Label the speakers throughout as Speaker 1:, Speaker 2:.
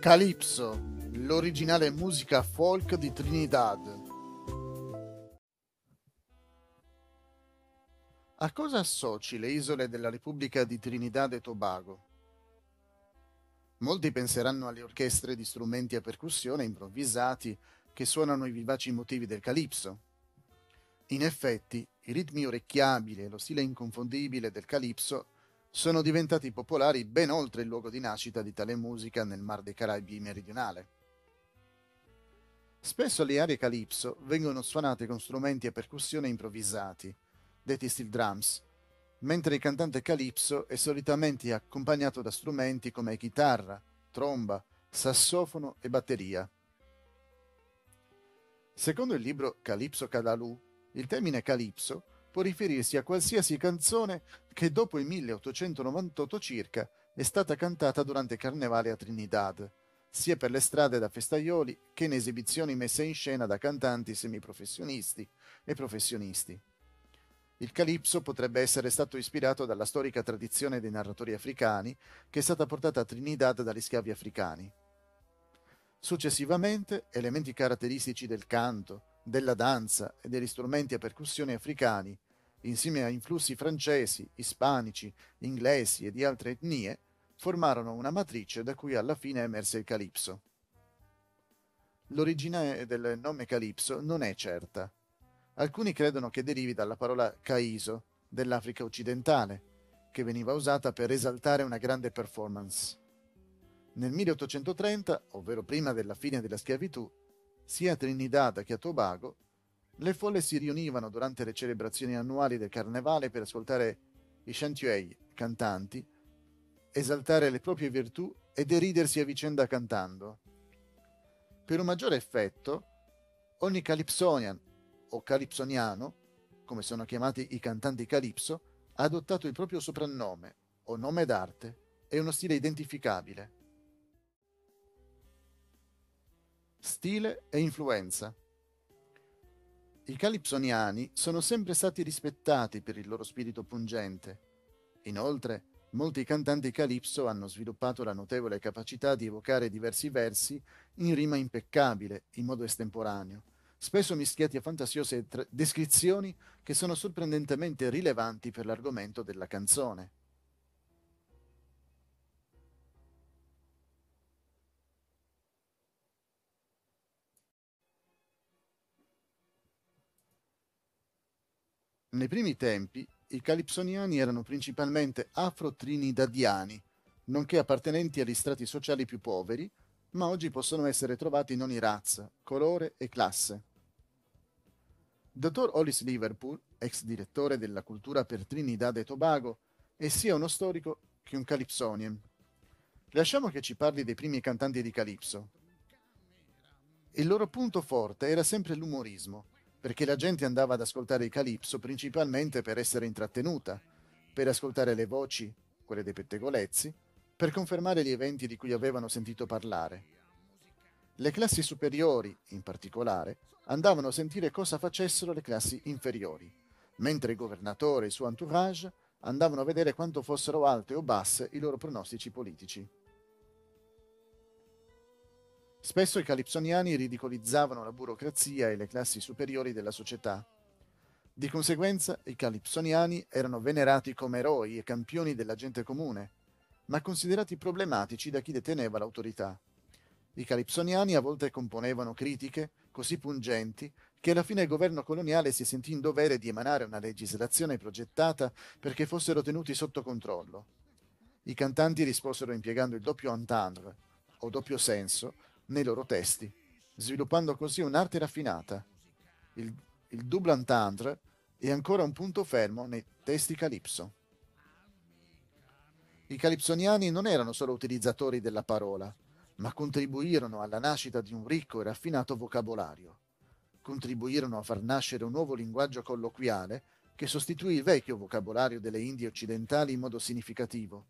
Speaker 1: Calypso, l'originale musica folk di Trinidad. A cosa associ le isole della Repubblica di Trinidad e Tobago? Molti penseranno alle orchestre di strumenti a percussione improvvisati che suonano i vivaci motivi del calypso. In effetti, i ritmi orecchiabili e lo stile inconfondibile del calypso sono diventati popolari ben oltre il luogo di nascita di tale musica nel Mar dei Caraibi meridionale. Spesso le aree calypso vengono suonate con strumenti a percussione improvvisati, detti steel drums, mentre il cantante calypso è solitamente accompagnato da strumenti come chitarra, tromba, sassofono e batteria. Secondo il libro Calypso Cadalù, il termine calypso può riferirsi a qualsiasi canzone che dopo il 1898 circa è stata cantata durante il carnevale a Trinidad, sia per le strade da festaioli che in esibizioni messe in scena da cantanti semiprofessionisti e professionisti. Il calipso potrebbe essere stato ispirato dalla storica tradizione dei narratori africani che è stata portata a Trinidad dagli schiavi africani. Successivamente, elementi caratteristici del canto, della danza e degli strumenti a percussione africani, insieme a influssi francesi, ispanici, inglesi e di altre etnie, formarono una matrice da cui alla fine emerse il calipso. L'origine del nome calipso non è certa. Alcuni credono che derivi dalla parola caiso dell'Africa occidentale, che veniva usata per esaltare una grande performance. Nel 1830, ovvero prima della fine della schiavitù, sia a Trinidad che a Tobago, le folle si riunivano durante le celebrazioni annuali del carnevale per ascoltare i chantier, cantanti, esaltare le proprie virtù e deridersi a vicenda cantando. Per un maggiore effetto, ogni calypsonian o calipsoniano, come sono chiamati i cantanti calipso, ha adottato il proprio soprannome o nome d'arte e uno stile identificabile. Stile e influenza. I calipsoniani sono sempre stati rispettati per il loro spirito pungente. Inoltre, molti cantanti calipso hanno sviluppato la notevole capacità di evocare diversi versi in rima impeccabile, in modo estemporaneo, spesso mischiati a fantasiose descrizioni che sono sorprendentemente rilevanti per l'argomento della canzone. Nei primi tempi, i calipsoniani erano principalmente afro-trinidadiani, nonché appartenenti agli strati sociali più poveri, ma oggi possono essere trovati in ogni razza, colore e classe. Dottor Hollis Liverpool, ex direttore della cultura per Trinidad e Tobago, è sia uno storico che un calipsonian. Lasciamo che ci parli dei primi cantanti di calipso. Il loro punto forte era sempre l'umorismo, perché la gente andava ad ascoltare il calipso principalmente per essere intrattenuta, per ascoltare le voci, quelle dei pettegolezzi, per confermare gli eventi di cui avevano sentito parlare. Le classi superiori, in particolare, andavano a sentire cosa facessero le classi inferiori, mentre il governatore e il suo entourage andavano a vedere quanto fossero alte o basse i loro pronostici politici. Spesso i calipsoniani ridicolizzavano la burocrazia e le classi superiori della società. Di conseguenza, i calipsoniani erano venerati come eroi e campioni della gente comune, ma considerati problematici da chi deteneva l'autorità. I calipsoniani a volte componevano critiche così pungenti che alla fine il governo coloniale si sentì in dovere di emanare una legislazione progettata perché fossero tenuti sotto controllo. I cantanti risposero impiegando il doppio entendre, o doppio senso, nei loro testi, sviluppando così un'arte raffinata. Il, il double entendre è ancora un punto fermo nei testi calipso. I calipsoniani non erano solo utilizzatori della parola, ma contribuirono alla nascita di un ricco e raffinato vocabolario. Contribuirono a far nascere un nuovo linguaggio colloquiale che sostituì il vecchio vocabolario delle Indie occidentali in modo significativo.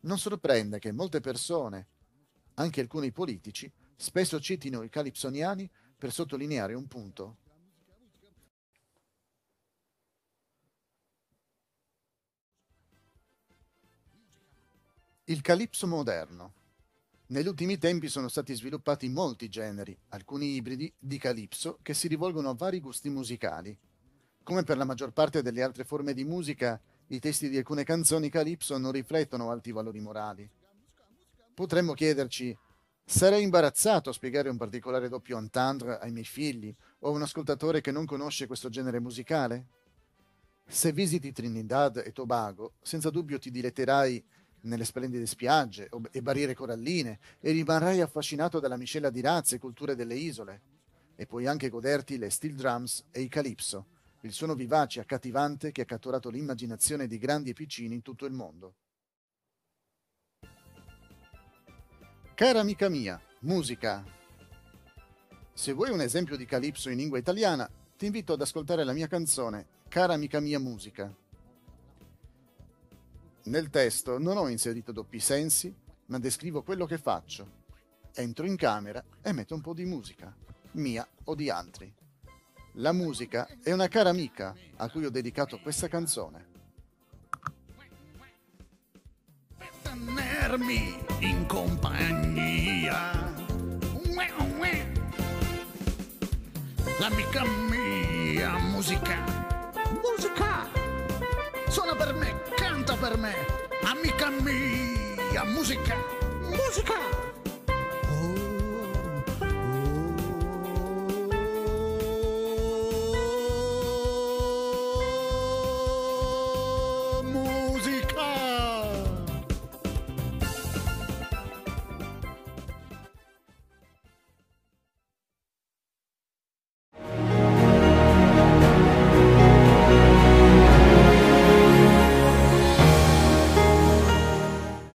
Speaker 1: Non sorprende che molte persone, anche alcuni politici, spesso citino i calipsoniani per sottolineare un punto. Il calipso moderno. Negli ultimi tempi sono stati sviluppati molti generi, alcuni ibridi, di calypso che si rivolgono a vari gusti musicali. Come per la maggior parte delle altre forme di musica, i testi di alcune canzoni calypso non riflettono alti valori morali. Potremmo chiederci, sarei imbarazzato a spiegare un particolare doppio entendre ai miei figli o a un ascoltatore che non conosce questo genere musicale? Se visiti Trinidad e Tobago, senza dubbio ti diletterai nelle splendide spiagge e barriere coralline e rimarrai affascinato dalla miscela di razze e culture delle isole. E puoi anche goderti le steel drums e i calypso, il suono vivace e accattivante che ha catturato l'immaginazione di grandi e piccini in tutto il mondo. Cara amica mia, musica. Se vuoi un esempio di calypso in lingua italiana, ti invito ad ascoltare la mia canzone Cara amica mia musica. Nel testo non ho inserito doppi sensi, ma descrivo quello che faccio. Entro in camera e metto un po' di musica, mia o di altri. La musica è una cara amica a cui ho dedicato questa canzone.
Speaker 2: Tenermi in compagnia. L'amica mia musica. Musica! Suona per me, canta per me, amica mia, musica, musica!